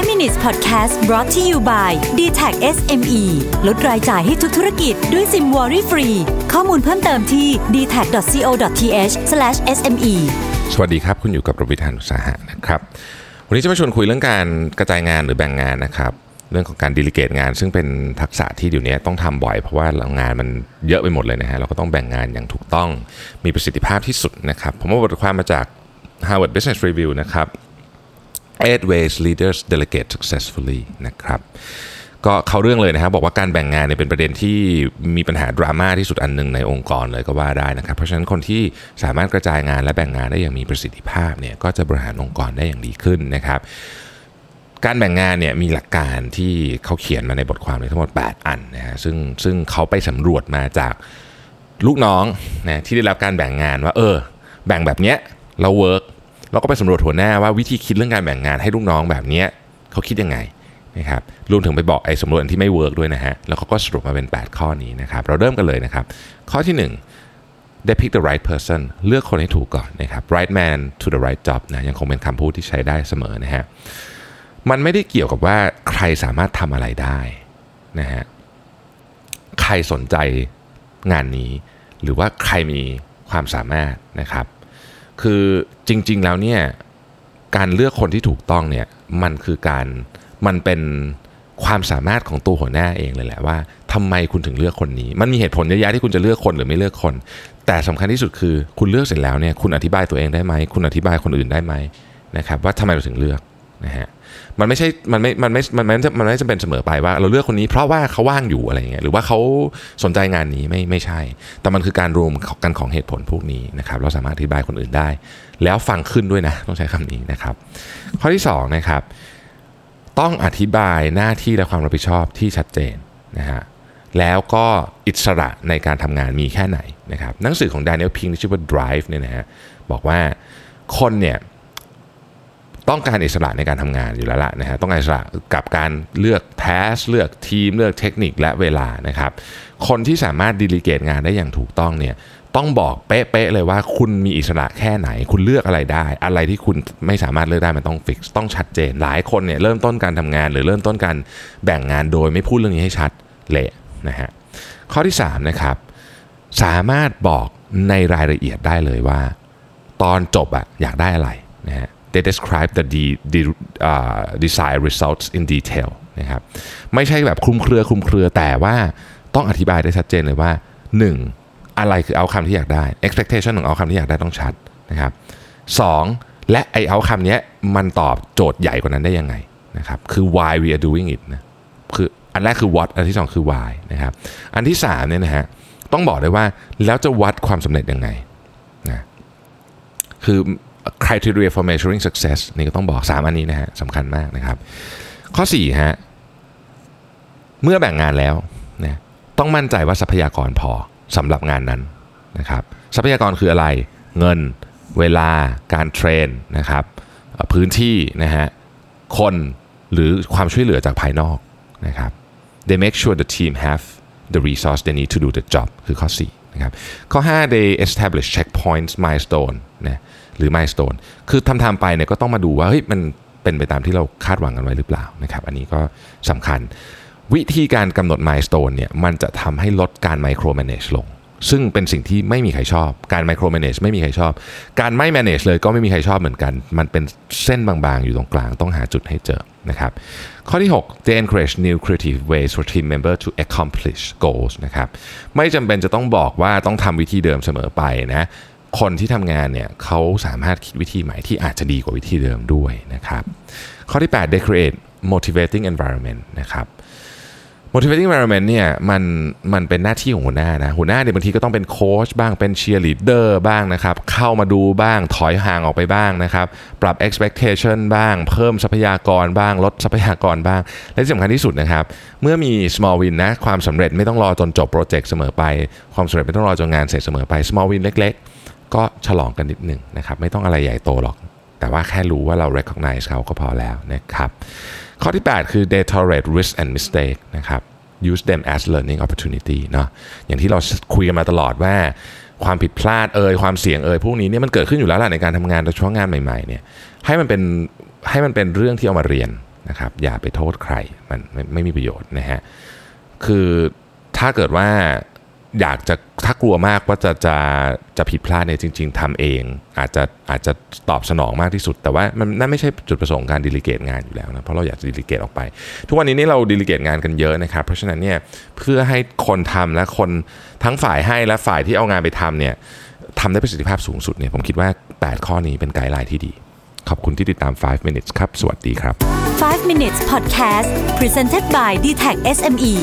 5 minutes podcast brought to you by d t a c SME ลดรายจ่ายให้ทุกธุรกิจด้วยซิมวอรี่ฟรี ข้อมูลเพิ่มเติมที่ d t a c c o t h s m e สวัสดีครับ คุณอยู่กับรวิธานอุตสาหะนะครับ วันนี้จะมาชวนคุยเรื่องการกระจายงานหรือแบ่งงานนะครับเรื่องของการดีลิเกตงาน ซึ่งเป็นทักษะที่เดี๋ยวนี้ต้องทำบ่อย เพราะว่างานมันเยอะไปหมดเลยนะฮะเราก็ต้องแบ่งงานอย่างถูกต้องมีประสิทธิภาพที่สุดนะครับผมเอาบทความมาจาก Harvard Business Review นะครับ eight ways leaders delegate successfully นะครับก็เข้าเรื่องเลยนะครับบอกว่าการแบ่งงานเนี่ยเป็นประเด็นที่มีปัญหาดราม่าที่สุดอันหนึ่งในองค์กรเลยก็ว่าได้นะครับ เพราะฉะนั้นคนที่สามารถกระจายงานและแบ่งงานได้อย่างมีประสิทธิภาพเนี่ยก็จะบริหารองค์กรได้อย่างดีขึ้นนะครับ การแบ่งงานเนี่ยมีหลักการที่เขาเขียนมาในบทความเลยทั้งหมด 8 อันนะฮะซึ่งซึ่งเขาไปสำรวจมาจากลูกน้องนะที่ได้รับการแบ่งงานว่าเออ แบ่งแบบเนี้ยเรา work เราก็ไปสำรวจหัวหน้าว่าวิธีคิดเรื่องการแบ่งงานให้ลูกน้องแบบนี้เขาคิดยังไงนะครับรวมถึงไปบอกไอ้สำรวจที่ไม่ work ด้วยนะฮะแล้วเขาก็สรุปมาเป็น 8 ข้อนี้นะครับเราเริ่มกันเลยนะครับ ข้อที่1 they pick the right person เลือกคนให้ถูกก่อนนะครับ right man to the right job นะยังคงเป็นคำพูดที่ใช้ได้เสมอนะฮะมันไม่ได้เกี่ยวกับว่าใครสามารถทำอะไรได้นะฮะใครสนใจงานนี้ หรือว่าใครมีความสามารถนะครับ คือจริง ๆ แล้วเนี่ยการเลือกคนที่ถูกต้องเนี่ยมันคือการมันเป็นความสามารถของตัวหัวหน้าเองเลยแหละว่าทำไมคุณถึงเลือกคนนี้ มันมีเหตุผลเยอะแยะที่คุณจะเลือกคนหรือไม่เลือกคน แต่สำคัญที่สุดคือคุณเลือกเสร็จแล้วเนี่ยคุณอธิบายตัวเองได้ไหม คุณอธิบายคนอื่นได้ไหมนะครับว่าทำไมเราถึงเลือก นะฮะมันไม่ใช่มันไม่มันไม่มันไม่มันไม่จำเป็นเสมอไปว่า เราเลือกคนนี้เพราะว่าเขาว่างอยู่อะไรเงี้ยหรือว่าเขาสนใจงานนี้ไม่ไม่ใช่ แต่มันคือการรวมกันของเหตุผลพวกนี้นะครับเราสามารถอธิบายคนอื่นได้ แล้วฟังขึ้นด้วยนะต้องใช้คำนี้นะครับ ข้อที่สองนะครับต้องอธิบายหน้าที่และความรับผิดชอบที่ชัดเจนนะฮะแล้วก็อิสระในการทำงานมีแค่ไหนนะครับหนังสือของ Daniel Pink ที่ชื่อว่า Drive เนี่ยนะฮะบอกว่าคนเนี่ย ต้องการอิสระในการทำงานอยู่แล้วล่ะนะฮะต้องการอิสระกับการเลือกแทสเลือกทีมเลือกเทคนิคและเวลานะครับคนที่สามารถดีลิเกตงานได้อย่างถูกต้องเนี่ยต้องบอกเป๊ะๆเลยว่าคุณมีอิสระแค่ไหน คุณเลือกอะไรได้ อะไรที่คุณไม่สามารถเลือกได้มันต้องฟิกซ์ต้องชัดเจน หลายคนเนี่ยเริ่มต้นการทำงาน หรือเริ่มต้นการแบ่งงานโดยไม่พูดเรื่องนี้ให้ชัดเละนะฮะข้อที่3นะครับสามารถบอกในรายละเอียดได้เลยว่า ตอนจบอะอยากได้อะไรนะฮะ they describe the, the, the uh, desired results in detail นะครับไม่ใช่แบบคลุมเครือคลุมเครือแต่ว่าต้องอธิบายได้ชัดเจนเลยว่า 1. อะไรคือเอาคำที่อยากได้ expectation ของเอาคำที่อยากได้ต้องชัดนะครับสองและไอเอาคำนี้มันตอบโจทย์ใหญ่กว่านั้นได้ยังไงนะครับคือ why we are doing it นะคืออันแรกคือ what อันที่สองคือ why นะครับอันที่สามเนี่ยนะฮะต้องบอกเลยว่าแล้วจะวัดความสำเร็จยังไงนะคือ criteria for measuring success นี่ก็ต้องบอก 3 อันนี้นะฮะสำคัญมากนะครับ ข้อ4ฮะเมื่อแบ่งงานแล้วนะต้องมั่นใจว่าทรัพยากรพอสำหรับงานนั้นนะครับทรัพยากรคืออะไร เงิน เวลา การเทรนนะครับพื้นที่นะฮะคนหรือความช่วยเหลือจากภายนอกนะครับ they make sure the team have the resource they need to do the job คือข้อ4 นะครับข้อ 5 they establish checkpoints milestone นะหรือ milestone คือทำทำไปเนี่ยก็ต้องมาดูว่าเฮ้ยมันเป็นไปตามที่เราคาดหวังกันไว้หรือเปล่านะครับอันนี้ก็สำคัญ วิธีการกำหนด milestone เนี่ยมันจะทำให้ลดการ micro manage ลง ซึ่งเป็นสิ่งที่ไม่มีใครชอบ การ micro manage ไม่มีใครชอบ การไม่ manage เลยก็ไม่มีใครชอบเหมือนกัน มันเป็นเส้นบางๆ อยู่ตรงกลางต้องหาจุดให้เจอนะครับข้อที่ 6 they encourage new creative ways for team member to accomplish goals นะครับไม่จำเป็นจะต้องบอกว่าต้องทำวิธีเดิมเสมอไปนะคนที่ทำงานเนี่ยเขาสามารถคิดวิธีใหม่ที่อาจจะดีกว่าวิธีเดิมด้วยนะครับข้อที่ 8 they create motivating environment นะครับ motivating environment เนี่ยมันมันเป็นหน้าที่ของหัวหน้านะหัวหน้าเนี่ยบางทีก็ต้องเป็นโค้ชบ้างเป็นเชียร์ลีดเดอร์บ้างนะครับ เข้ามาดูบ้างถอยห่างออกไปบ้างนะครับ ปรับ expectation บ้าง เพิ่มทรัพยากรบ้าง ลดทรัพยากรบ้าง และที่สำคัญที่สุดนะครับ เมื่อมี small win นะความสำเร็จไม่ต้องรอจนจบโปรเจกต์เสมอไป ความสำเร็จไม่ต้องรอจนงานเสร็จเสมอไป small win เล็ก ๆ ก็ฉลองกันนิดหนึ่งนะครับไม่ต้องอะไรใหญ่โตหรอก แต่ว่าแค่รู้ว่าเรา recognize เขาก็พอแล้วนะครับข้อที่ 8 คือ they tolerate risk and mistake นะครับ use them as learning opportunity เนาะอย่างที่เราคุยกันมาตลอดว่า ความผิดพลาดเอ่ยความเสี่ยงเอ่ยพวกนี้เนี่ยมันเกิดขึ้นอยู่แล้วแหละในการทำงานโดยเฉพาะงานใหม่ๆเนี่ยให้มันเป็นให้มันเป็นเรื่องที่เอามาเรียนนะครับอย่าไปโทษใครมันไม่ไม่มีประโยชน์นะฮะคือถ้าเกิดว่า อยากจะถ้ากลัวมากว่าจะจะจะผิดพลาดเนี่ยจริง ๆทำเอง อาจจะอาจจะตอบสนองมากที่สุด แต่ว่ามันนั่นไม่ใช่จุดประสงค์การดีลิเกตงานอยู่แล้วนะเพราะเราอยากจะดีลิเกตออกไป ทุกวันนี้นี่เราดีลิเกตงานกันเยอะนะครับ เพราะฉะนั้นเนี่ยเพื่อให้คนทำและคนทั้งฝ่ายให้และฝ่ายที่เอางานไปทำเนี่ยทำได้ประสิทธิภาพสูงสุดเนี่ยผมคิดว่า 8 ข้อนี้เป็นไกด์ไลน์ที่ดี ขอบคุณที่ติดตาม 5 minutes ครับ สวัสดีครับ 5 minutes podcast presented by d t e c h SME